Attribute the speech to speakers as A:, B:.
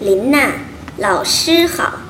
A: 林娜老师好。